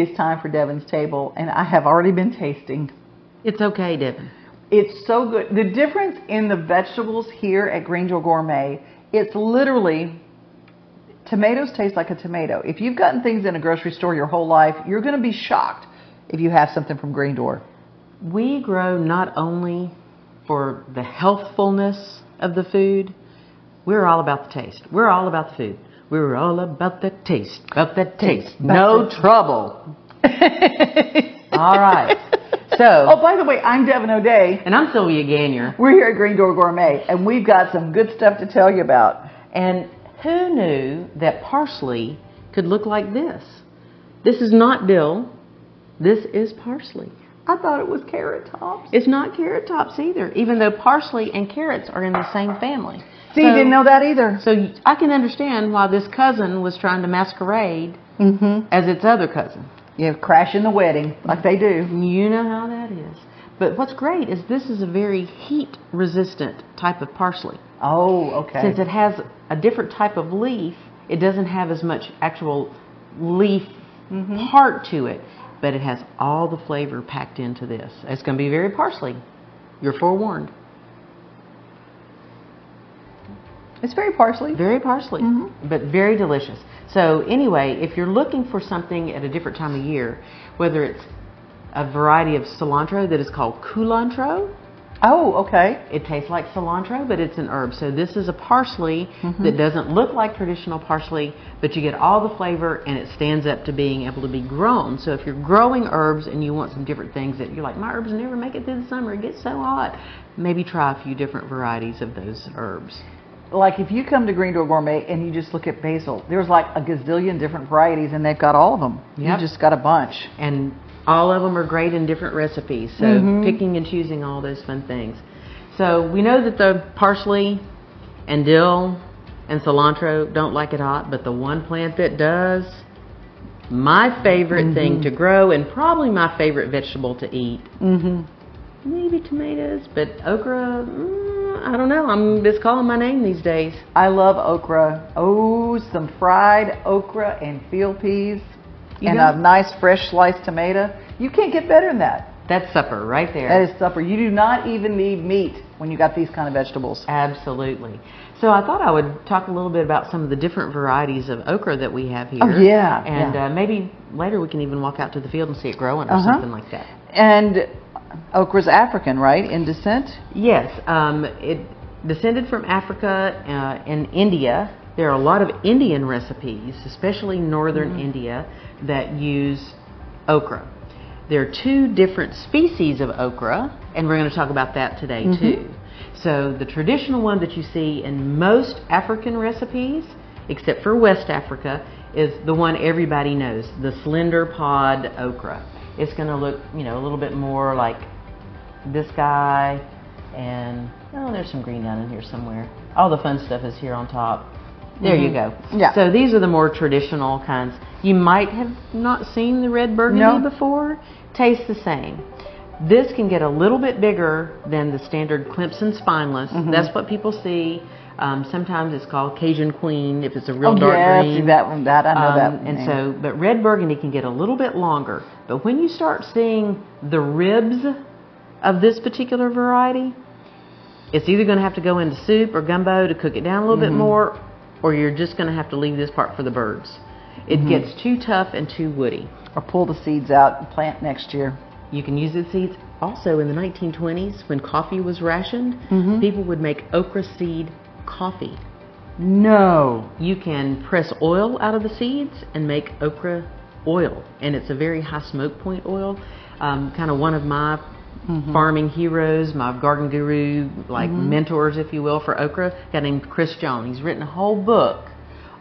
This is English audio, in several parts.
is time for Devon's table, and I have already been tasting. It's okay, Devon. It's so good. The difference in the vegetables here at Green Door Gourmet, it's literally tomatoes taste like a tomato. If you've gotten things in a grocery store your whole life, you're going to be shocked if you have something from Green Door. We grow not only for the healthfulness of the food, we're all about the taste. We're all about the food. We're all about the taste, about the taste. No trouble. all right. So, Oh, by the way, I'm Devon O'Day. and I'm Sylvia Ganier. We're here at Green Door Gourmet, and we've got some good stuff to tell you about. And who knew that parsley could look like this? This is not dill. This is parsley. I thought it was carrot tops. It's not carrot tops either, even though parsley and carrots are in the same family. See, you didn't know that either. So I can understand why this cousin was trying to masquerade Mm-hmm. as its other cousin. You have crash in the wedding, like they do. You know how that is. But what's great is this is a very heat resistant type of parsley. Oh, okay. Since it has a different type of leaf, it doesn't have as much actual leaf part to it, but it has all the flavor packed into this. It's going to be very parsley. You're forewarned. It's very parsley. Very parsley, mm-hmm. but very delicious. So anyway, if you're looking for something at a different time of year, whether it's a variety of cilantro that is called culantro, Oh, okay. it tastes like cilantro, but it's an herb. So this is a parsley mm-hmm. that doesn't look like traditional parsley, but you get all the flavor and it stands up to being able to be grown. So if you're growing herbs and you want some different things that you're like, my herbs never make it through the summer, it gets so hot, maybe try a few different varieties of those herbs. Like if you come to Green Door Gourmet and you just look at basil, there's like a gazillion different varieties, and they've got all of them. Yep. You just got a bunch. and all of them are great in different recipes. So Mhm. picking and choosing all those fun things. So we know that the parsley and dill and cilantro don't like it hot, but the one plant that does, my favorite thing to grow and probably my favorite vegetable to eat, Mm-hmm. maybe tomatoes, but okra. Mm, I don't know. I'm just calling my name these days. I love okra. Oh, some fried okra and field peas, You and a nice fresh sliced tomato. You can't get better than that. That's supper right there. That is supper. You do not even need meat when you got these kind of vegetables. Absolutely. So I thought I would talk a little bit about some of the different varieties of okra that we have here. Oh, yeah, And yeah. Uh, maybe later we can even walk out to the field and see it growing or Uh-huh. something like that. And okra's African, right? In descent. Yes, um, it descended from Africa uh, and India. There are a lot of Indian recipes, especially northern Mm-hmm. India, that use okra. There are two different species of okra, and we're going to talk about that today Mm-hmm. too. So the traditional one that you see in most African recipes, except for West Africa, is the one everybody knows, the slender pod okra. It's going to look, you know, a little bit more like this guy, and oh, there's some green down in here somewhere. All the fun stuff is here on top. There you go. Yeah. So these are the more traditional kinds. You might have not seen the red burgundy No. before. Tastes the same. This can get a little bit bigger than the standard Clemson spineless. Mm-hmm. That's what people see. Um, sometimes it's called Cajun Queen if it's a real oh dark yes, green. that one. That I know that. Um, and name. so, but red burgundy can get a little bit longer. But when you start seeing the ribs of this particular variety, it's either going to have to go into soup or gumbo to cook it down a little Mm-hmm. bit more, or you're just going to have to leave this part for the birds. It Mm-hmm. gets too tough and too woody. or pull the seeds out and plant next year. You can use the seeds also in the 1920s when coffee was rationed. Mm-hmm. People would make okra seed coffee. No. You can press oil out of the seeds and make okra oil, and it's a very high smoke point oil. Um, kind of one of my farming heroes, my garden guru, like mentors, if you will, for okra, a guy named Chris Jones. He's written a whole book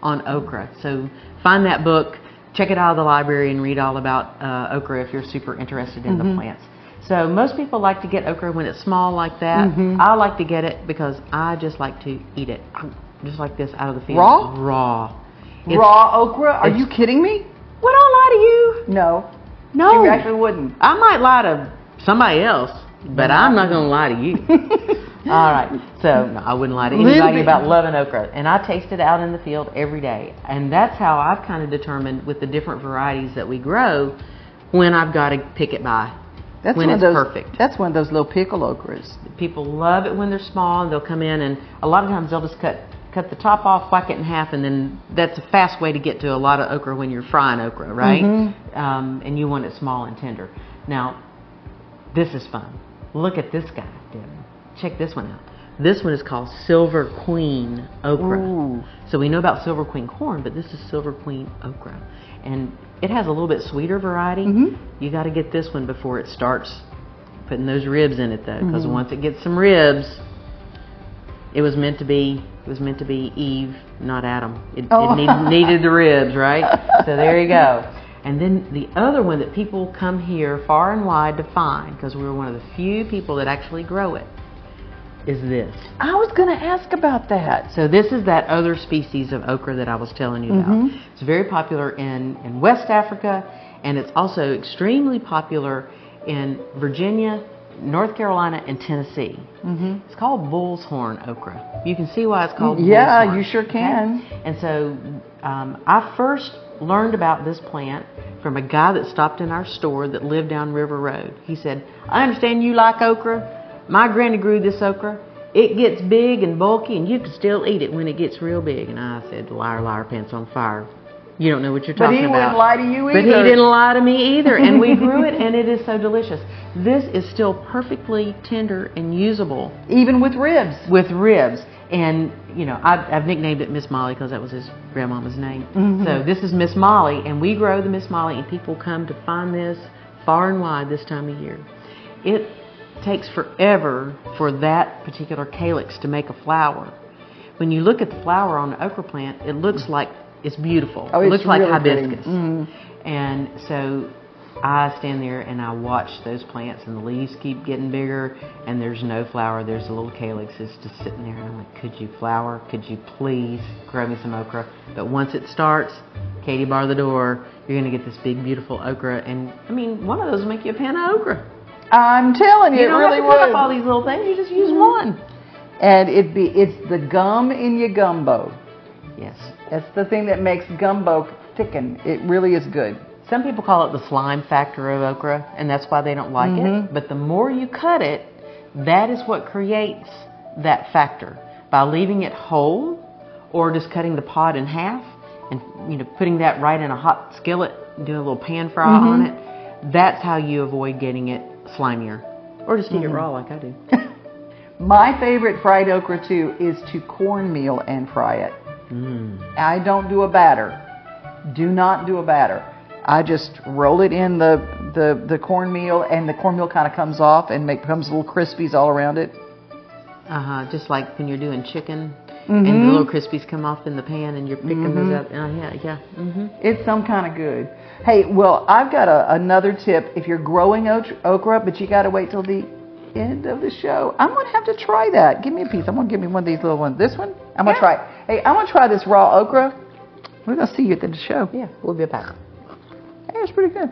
on okra. So find that book, check it out of the library, and read all about uh, okra if you're super interested in the plants. So most people like to get okra when it's small like that. Mm-hmm. I like to get it because I just like to eat it, just like this out of the field. Raw? Raw. It's- Raw okra? Are you kidding me? Would I lie to you? No. No. You actually wouldn't. I might lie to somebody else, but I'm not going to lie to you. All right. So no, I wouldn't lie to anybody about loving okra, and I taste it out in the field every day, and that's how I've kind of determined with the different varieties that we grow when I've got to pick it by. That's when one it's of those, perfect. That's one of those little pickle okras. People love it when they're small, and they'll come in, and a lot of times they'll just cut cut the top off, whack it in half, and then that's a fast way to get to a lot of okra when you're frying okra, right? Mm-hmm. Um, and you want it small and tender. Now, this is fun. Look at this guy, Devon. Check this one out. This one is called Silver Queen okra. Ooh. So we know about Silver Queen corn, but this is Silver Queen okra, and it has a little bit sweeter variety. Mhm. You got to get this one before it starts putting those ribs in it, though, because Mm-hmm. once it gets some ribs, it was meant to be. It was meant to be Eve, not Adam. It, Oh. it need, needed the ribs, right? So there you go. And then the other one that people come here far and wide to find, because we're one of the few people that actually grow it, is this. I was going to ask about that. So this is that other species of okra that I was telling you about. Mhm. It's very popular in, in West Africa, and it's also extremely popular in Virginia, North Carolina, and Tennessee. hmm It's called bull's horn okra. You can see why it's called bull's Yeah, you sure okay? can. And so um, I first learned about this plant from a guy that stopped in our store that lived down River Road. He said, I understand you like okra. My granny grew this okra. It gets big and bulky, and you can still eat it when it gets real big. And I said, liar, liar, pants on fire. You don't know what you're talking about. But he about. wouldn't lie to you either. But he didn't lie to me either. And we grew it, and it is so delicious. This is still perfectly tender and usable Even with ribs. with ribs. And you know, I've, I've nicknamed it Miss Molly because that was his grandmama's name. Mhm. So this is Miss Molly, and we grow the Miss Molly, and people come to find this far and wide this time of year. It takes forever for that particular calyx to make a flower. When you look at the flower on the okra plant, it looks like it's beautiful. Oh, it looks like really pretty. hibiscus. Mhm. And so I stand there and I watch those plants, and the leaves keep getting bigger, and there's no flower. There's a little calyx that's just sitting there, and I'm like, could you flower? Could you please grow me some okra? But once it starts, Katie bar the door, you're gonna get this big, beautiful okra, and I mean, one of those will make you a pan of okra. I'm telling you, You don't really have to cut would. up all these little things. You just use Mhm. one. And it be it's the gum in your gumbo. Yes. That's the thing that makes gumbo thicken. It really is good. Some people call it the slime factor of okra, and that's why they don't like Mhm. it. But the more you cut it, that is what creates that factor. By leaving it whole, or just cutting the pod in half, and you know putting that right in a hot skillet, and doing a little pan fry Mhm. on it. That's how you avoid getting it slimier, or just eat it Mhm. raw like I do. My favorite fried okra too is to cornmeal and fry it. Mm. I don't do a batter. Do not do a batter. I just roll it in the the, the cornmeal, and the cornmeal kind of comes off and make becomes little crispies all around it. Uh huh. Just like when you're doing chicken, Mhm. and the little crispies come off in the pan, and you're picking Mhm. those up. Uh, yeah, yeah. hmm It's some kind of good. Hey, well, I've got a, another tip. If you're growing okra, but you got to wait till the end of the show, I'm going to have to try that. Give me a piece. I'm going to give me one of these little ones. This one? I'm going to try it. Hey, I'm going to try this raw okra. We're going to see you at the show. Yeah, we'll be back. Hey, it's pretty good.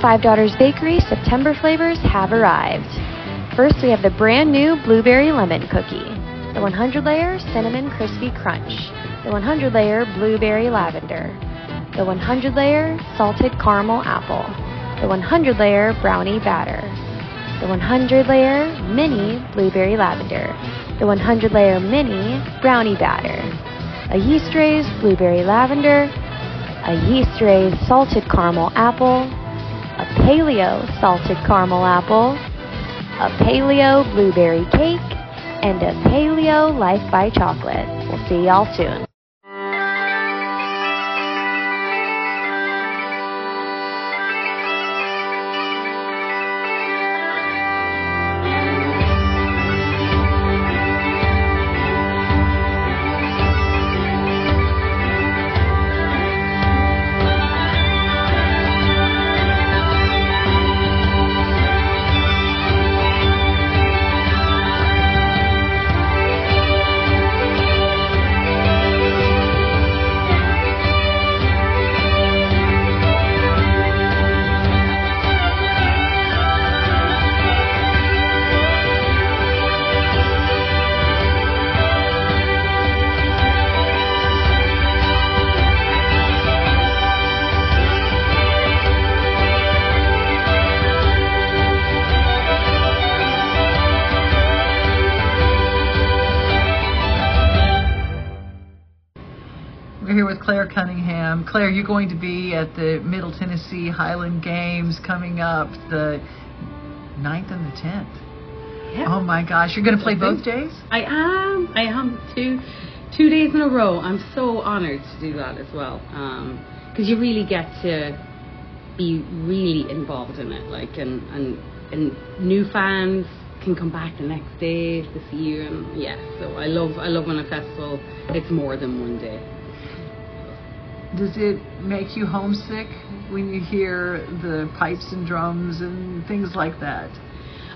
Five Daughters Bakery September flavors have arrived. First, we have the brand new Blueberry Lemon Cookie, the 100 layer Cinnamon Crispy Crunch, the 100 layer Blueberry Lavender, the 100 layer Salted Caramel Apple, the 100 layer Brownie Batter, the 100 layer Mini Blueberry Lavender, the 100 layer Mini Brownie Batter, a yeast raised Blueberry Lavender, a yeast raised Salted Caramel Apple, paleo salted caramel apple, a paleo blueberry cake, and a paleo life by chocolate. We'll see y'all soon. Clare, you're going to be at the Middle Tennessee Highland Games coming up the 9th and the 10th. Yeah. Oh my gosh, you're going to play both days? I am. I am two two days in a row. I'm so honoured to do that as well, um, because you really get to be really involved in it. Like, and and and new fans can come back the next day to see you, and yeah. So I love I love when a festival it's more than one day. Does it make you homesick when you hear the pipes and drums and things like that?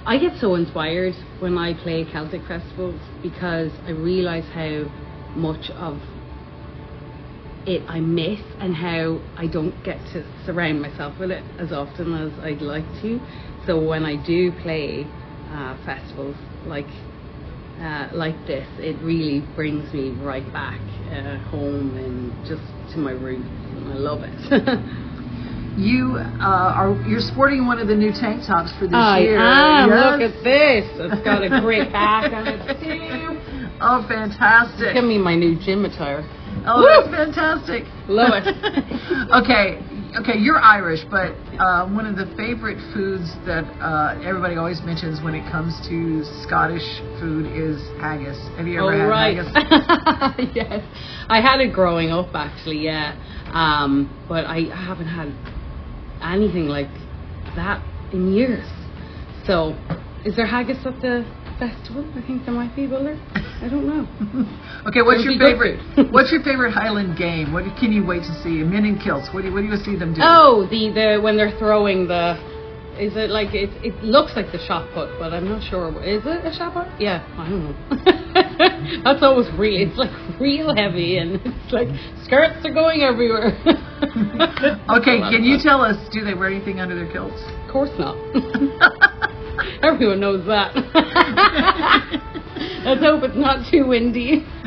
I get so inspired when I play Celtic festivals because I realise how much of it I miss and how I don't get to surround myself with it as often as I'd like to. So when I do play uh, festivals like uh, like this, it really brings me right back uh, home and just to my roots, and I love it. You uh, are you're sporting one of the new tank tops for this I year. am. Yes. Look at this. It's got a great back on it too. Oh, fantastic! Give me my new gym attire. Oh, that's fantastic. Love it. okay, okay, you're Irish, but uh, one of the favorite foods that uh, everybody always mentions when it comes to Scottish food is haggis. Have you ever oh had right. haggis? yes, I had it growing up actually. Yeah, um, but I haven't had anything like that in years. So, is there haggis at the festival? I think there might be, will there? I don't know. Okay, what's your would be good favorite? what's your favorite Highland game? What can you wait to see? Men in kilts. What do you, what do you see them do? Oh, the the when they're throwing the. Is it like it? It looks like the shot put, but I'm not sure. Is it a shot put? Yeah, I don't know. That's always really. It's like real heavy, and it's like skirts are going everywhere. Okay, can you tell us? Do they wear anything under their kilts? Of course not. Everyone knows that. Let's hope it's not too windy.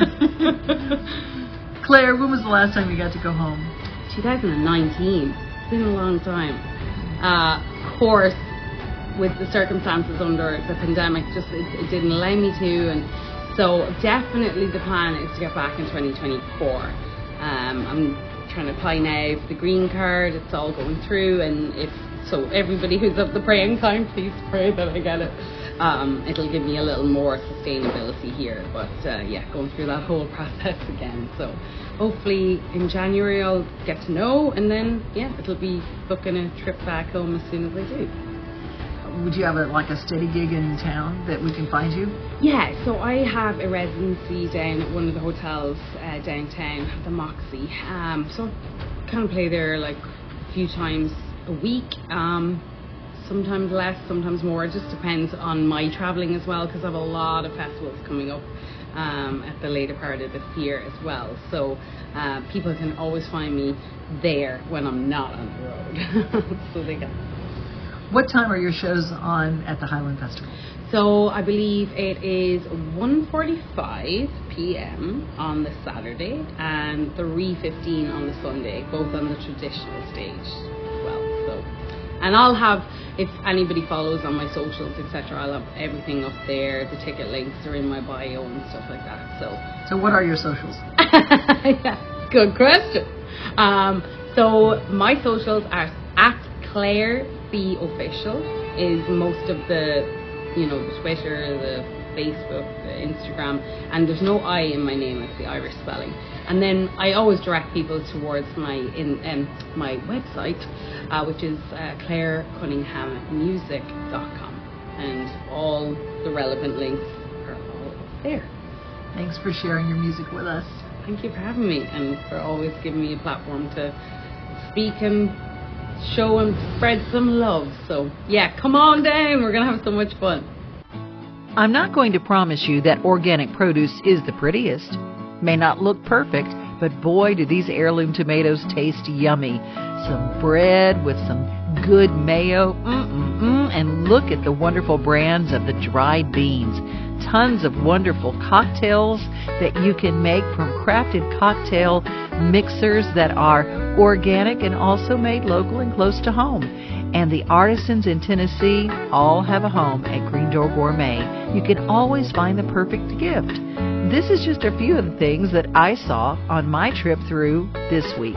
Clare, when was the last time you got to go home? 2019. It's been a long time. Uh, of course, with the circumstances under the pandemic, just it, it didn't allow me to, and so definitely the plan is to get back in 2024. Um, I'm trying to apply now for the green card. It's all going through, and if so, everybody who's of the praying kind, please pray that I get it. Um, it'll give me a little more sustainability here, but uh, yeah, going through that whole process again. So hopefully in January I'll get to know, and then yeah, it'll be booking a trip back home as soon as I do. Would you have a, like a steady gig in town that we can find you? Yeah, so I have a residency down at one of the hotels uh, downtown, the Moxy. Um, so I kind of play there like a few times a week. Um, sometimes less, sometimes more. It just depends on my traveling as well because I have a lot of festivals coming up um, at the later part of this year as well. So uh, people can always find me there when I'm not on the road. so they can. What time are your shows on at the Highland Festival? So I believe it is 1:45 p.m. on the Saturday and 3:15 on the Sunday, both on the traditional stage as well. So, and I'll have if anybody follows on my socials, etc. I'll have everything up there. The ticket links are in my bio and stuff like that. So So, what are your socials? yeah, good question. Um, so my socials are at Clare B official is most of the, you know, the Twitter, the Facebook, Instagram, and there's no I in my name. It's the Irish spelling. And then I always direct people towards my in um, my website, uh, which is uh, ClareCunninghamMusic.com, and all the relevant links are all there. Thanks for sharing your music with us. Thank you for having me and for always giving me a platform to speak and show and spread some love. So, yeah, come on down. We're going to have so much fun. I'm not going to promise you that organic produce is the prettiest. May not look perfect, but boy, do these heirloom tomatoes taste yummy. Some bread with some good mayo, mm-mm-mm, and look at the wonderful brands of the dried beans. Tons of wonderful cocktails that you can make from crafted cocktail mixers that are organic and also made local and close to home. And the artisans in Tennessee all have a home at Green Door Gourmet. You can always find the perfect gift. this is just a few of the things that I saw on my trip through this week.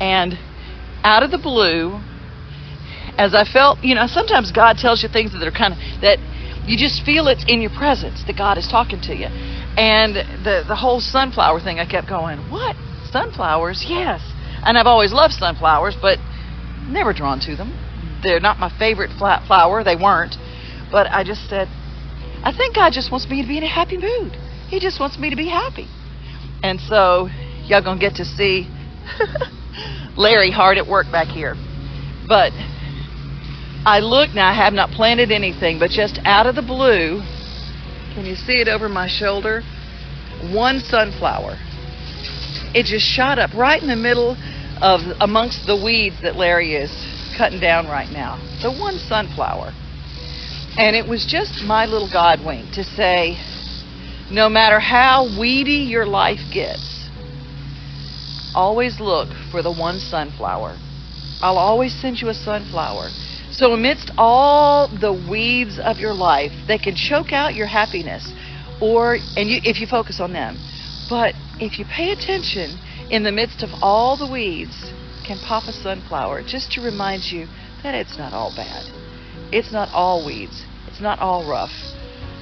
And out of the blue, as I felt, you know, sometimes God tells you things that are kind of that you just feel it's in your presence that God is talking to you. And the the whole sunflower thing, I kept going, what sunflowers? Yes. And I've always loved sunflowers, but never drawn to them. They're not my favorite flat flower. They weren't. But I just said, I think God just wants me to be in a happy mood. He just wants me to be happy. And so y'all gonna get to see Larry hard at work back here. But I look now, I have not planted anything, but just out of the blue, can you see it over my shoulder? One sunflower. It just shot up right in the middle of amongst the weeds that Larry is cutting down right now. The one sunflower. And it was just my little God wink to say, no matter how weedy your life gets, always look for the one sunflower. I'll always send you a sunflower. So, amidst all the weeds of your life, they can choke out your happiness, or and you, if you focus on them. But if you pay attention in the midst of all the weeds, can pop a sunflower just to remind you that it's not all bad. It's not all weeds. It's not all rough.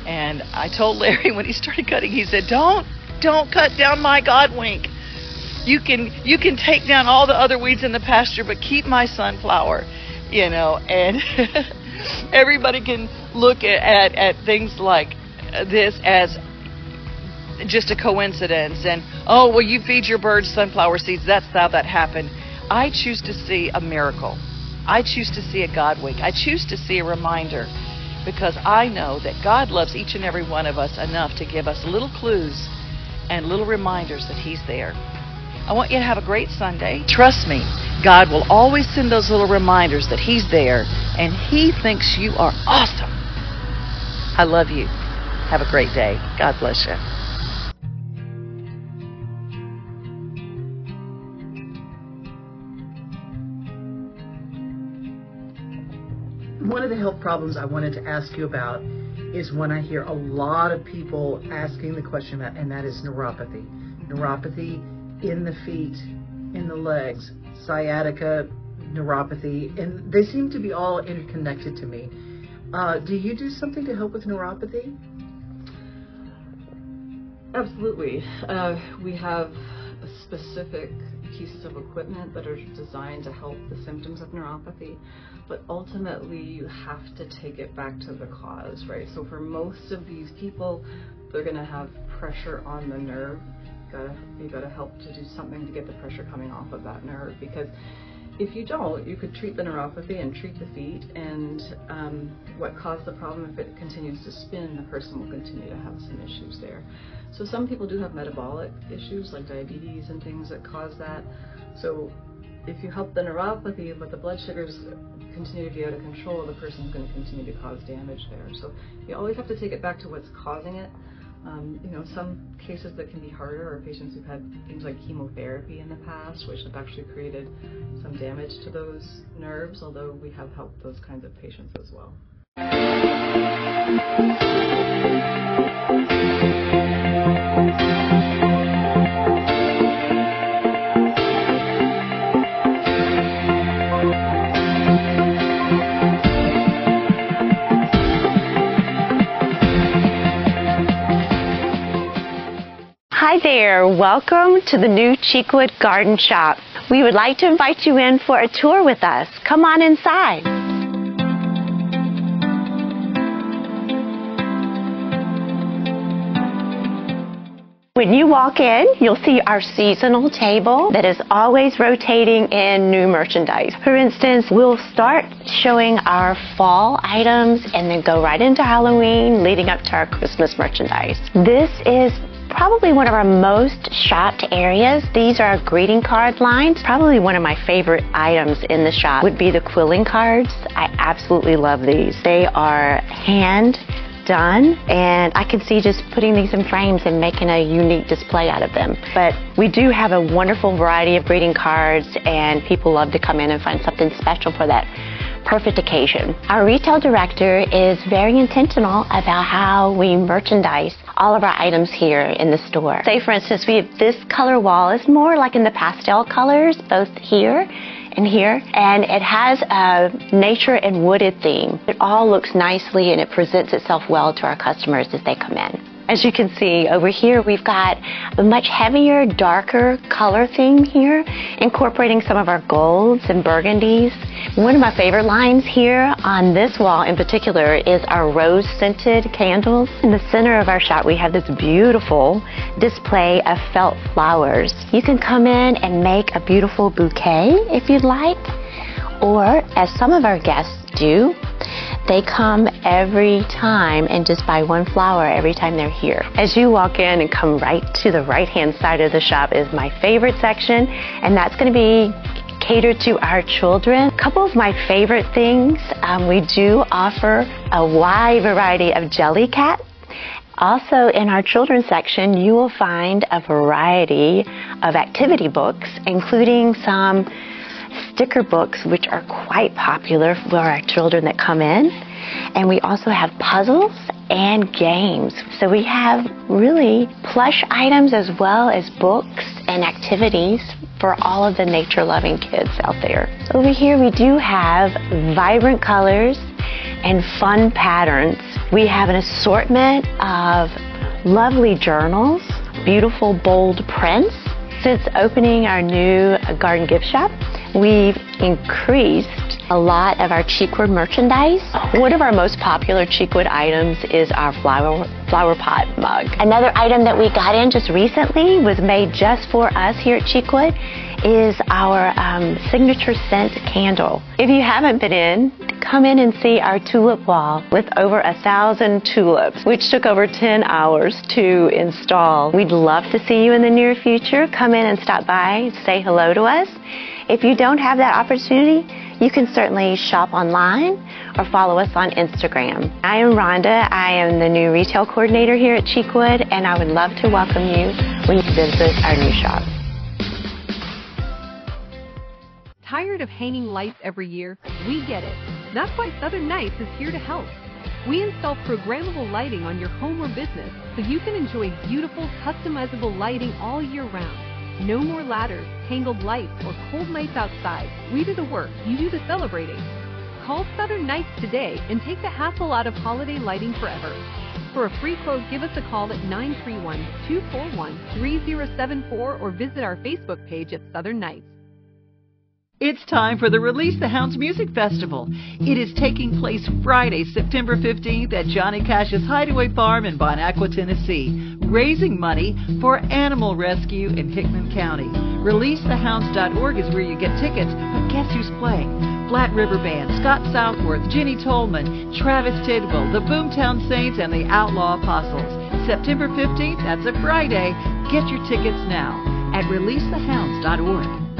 And I told Larry when he started cutting, he said, "Don't, don't cut down my God wink. You can, you can take down all the other weeds in the pasture, but keep my sunflower." You know, and everybody can look at, at, things like this as just a coincidence and oh well you feed your birds sunflower seeds. That's how that happened. I choose to see a miracle. I choose to see a god wink i choose to see a reminder because i know that god loves each and every one of us enough to give us little clues and little reminders that he's there. I want you to have a great sunday. Trust me god will always send those little reminders that he's there and he thinks you are awesome. I love you. Have a great day. God bless you. One of the health problems I wanted to ask you about is one I hear a lot of people asking the question about, and that is neuropathy. Neuropathy in the feet, in the legs, sciatica, neuropathy, and they seem to be all interconnected to me. Uh, do you do something to help with neuropathy? Absolutely. Uh, we have specific pieces of equipment that are designed to help the symptoms of neuropathy, but ultimately you have to take it back to the cause, right? So for most of these people, they're going to have pressure on the nerve. Gotta, you gotta help to do something to get the pressure coming off of that nerve because if you don't, you could treat the neuropathy and treat the feet, and um, what caused the problem, if it continues to spin, the person will continue to have some issues there. So some people do have metabolic issues like diabetes and things that cause that. So if you help the neuropathy, but the blood sugars continue to be out of control, the person's going to continue to cause damage there. So you always have to take it back to what's causing it. Um, you know, some cases that can be harder are patients who've had things like chemotherapy in the past, which have actually created some damage to those nerves, although we have helped those kinds of patients as well. Hi there, welcome to the new Cheekwood Garden Shop. We would like to invite you in for a tour with us. Come on inside. When you walk in, you'll see our seasonal table that is always rotating in new merchandise. For instance, we'll start showing our fall items and then go right into Halloween, leading up to our Christmas merchandise. This is probably one of our most shopped areas. These are greeting card lines. Probably one of my favorite items in the shop would be the quilling cards. I absolutely love these. They are hand done and I can see just putting these in frames and making a unique display out of them. But we do have a wonderful variety of greeting cards and people love to come in and find something special for that perfect occasion. Our retail director is very intentional about how we merchandise all of our items here in the store. Say, for instance, we have this color wall is more like in the pastel colors, both here and here, and it has a nature and wooded theme. It all looks nicely and it presents itself well to our customers as they come in. As you can see over here, we've got a much heavier, darker color theme here, incorporating some of our golds and burgundies. One of my favorite lines here on this wall in particular is our rose scented candles. In the center of our shop, we have this beautiful display of felt flowers. You can come in and make a beautiful bouquet if you'd like, or as some of our guests do, they come every time and just buy one flower every time they're here. As you walk in and come right to the right hand side of the shop is my favorite section, and that's going to be catered to our children. A couple of my favorite things um, we do offer a wide variety of Jellycat. Also, in our children's section, you will find a variety of activity books, including some sticker books, which are quite popular for our children that come in. And we also have puzzles and games. So we have really plush items as well as books and activities for all of the nature loving kids out there. Over here, we do have vibrant colors and fun patterns. We have an assortment of lovely journals, beautiful bold prints. Since opening our new garden gift shop, we've increased a lot of our Cheekwood merchandise. One of our most popular Cheekwood items is our flower flower pot mug. Another item that we got in just recently was made just for us here at Cheekwood is our um, signature scent candle. If you haven't been in, come in and see our tulip wall with over a thousand tulips, which took over 10 hours to install. We'd love to see you in the near future. Come in and stop by, say hello to us. If you don't have that opportunity, you can certainly shop online or follow us on Instagram. I am Rhonda. I am the new retail coordinator here at Cheekwood, and I would love to welcome you when you visit our new shop. Tired of hanging lights every year? We get it. That's why Southern Nights is here to help. We install programmable lighting on your home or business so you can enjoy beautiful, customizable lighting all year round. No more ladders, tangled lights, or cold nights outside. We do the work, you do the celebrating. Call Southern Nights today and take the hassle out of holiday lighting forever. For a free quote, give us a call at 931 241 3074 or visit our Facebook page at Southern Nights. It's time for the Release the Hounds Music Festival. It is taking place Friday, September 15th at Johnny Cash's Hideaway Farm in Bon Aqua, Tennessee, raising money for animal rescue in Hickman County. ReleaseTheHounds.org is where you get tickets, but guess who's playing? Flat River Band, Scott Southworth, Jenny Tolman, Travis Tidwell, the Boomtown Saints, and the Outlaw Apostles. September 15th, that's a Friday. Get your tickets now at ReleaseTheHounds.org.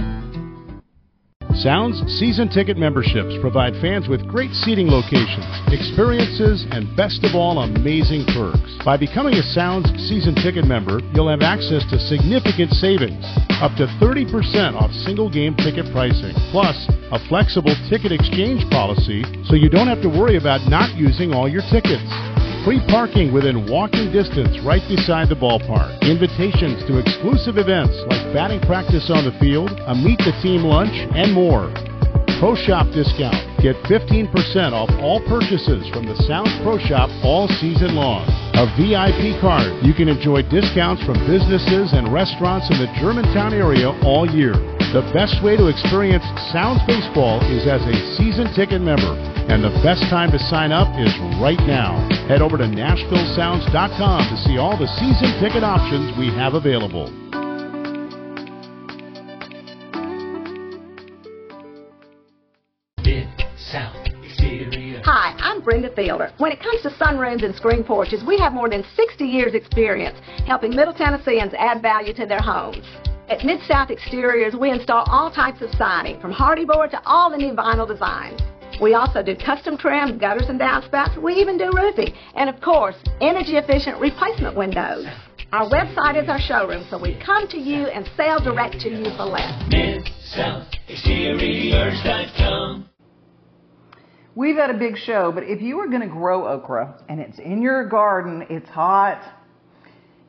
Sounds season ticket memberships provide fans with great seating locations, experiences, and best of all, amazing perks. By becoming a Sounds season ticket member, you'll have access to significant savings, up to 30% off single game ticket pricing, plus a flexible ticket exchange policy so you don't have to worry about not using all your tickets. Free parking within walking distance right beside the ballpark. Invitations to exclusive events like batting practice on the field, a meet the team lunch, and more. Pro Shop discount. Get 15% off all purchases from the Sounds Pro Shop all season long. A VIP card. You can enjoy discounts from businesses and restaurants in the Germantown area all year. The best way to experience Sounds Baseball is as a season ticket member. And the best time to sign up is right now. Head over to NashvilleSounds.com to see all the season ticket options we have available. Hi, I'm Brenda Fielder. When it comes to sunrooms and screen porches, we have more than 60 years experience helping Middle Tennesseans add value to their homes. At Mid-South Exteriors, we install all types of siding, from hardy board to all the new vinyl designs. We also do custom trim, gutters and downspouts. We even do roofing. And of course, energy efficient replacement windows. Our website is our showroom, so we come to you and sell direct to you for less. MidSouthExteriors.com We've had a big show, but if you are going to grow okra and it's in your garden, it's hot,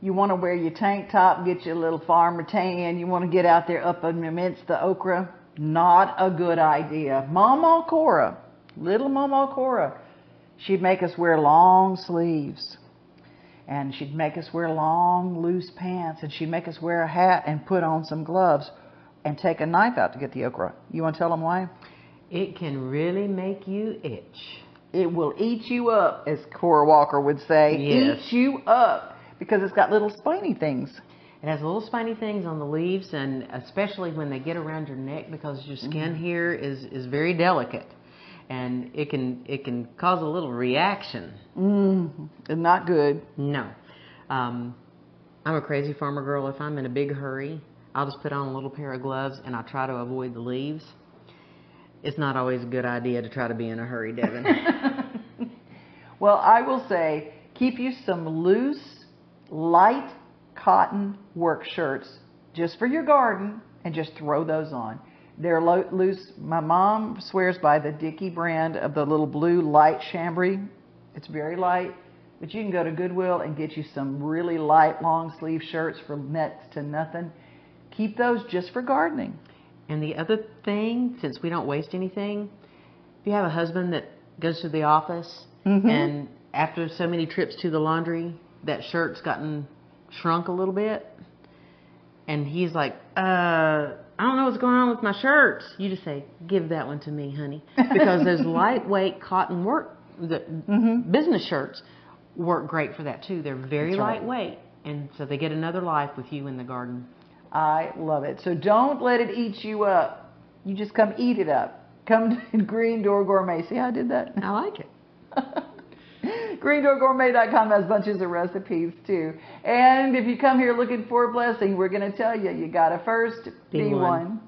you want to wear your tank top, get your little farmer tan, you want to get out there up and amidst the okra, not a good idea. Mama Cora, little Mama Cora, she'd make us wear long sleeves. And she'd make us wear long, loose pants, and she'd make us wear a hat and put on some gloves and take a knife out to get the okra. You want to tell them why? It can really make you itch. It will eat you up, as Cora Walker would say. Yes. Eat you up because it's got little spiny things. It has little spiny things on the leaves, and especially when they get around your neck, because your skin Mm-hmm. here is is very delicate, and it can it can cause a little reaction. Mm, it's not good. No, um, I'm a crazy farmer girl. If I'm in a big hurry, I'll just put on a little pair of gloves and I try to avoid the leaves. It's not always a good idea to try to be in a hurry, Devon. Well, I will say, keep you some loose, light cotton work shirts just for your garden and just throw those on. They're lo- loose. My mom swears by the Dickey brand of the little blue light chambray. It's very light, but you can go to Goodwill and get you some really light long sleeve shirts for next to nothing. Keep those just for gardening. And the other thing, since we don't waste anything, if you have a husband that goes to the office Mhm. and after so many trips to the laundry, that shirt's gotten shrunk a little bit, and he's like, uh, I don't know what's going on with my shirts. You just say, give that one to me, honey. Because those lightweight cotton work, the Mm-hmm. business shirts work great for that too. They're very That's right. lightweight, and so they get another life with you in the garden. I love it. So don't let it eat you up. You just come eat it up. Come to Green Door Gourmet. See how I did that? I like it. GreenDoorGourmet.com has bunches of recipes too. And if you come here looking for a blessing, we're going to tell you you got to first Be be one. one.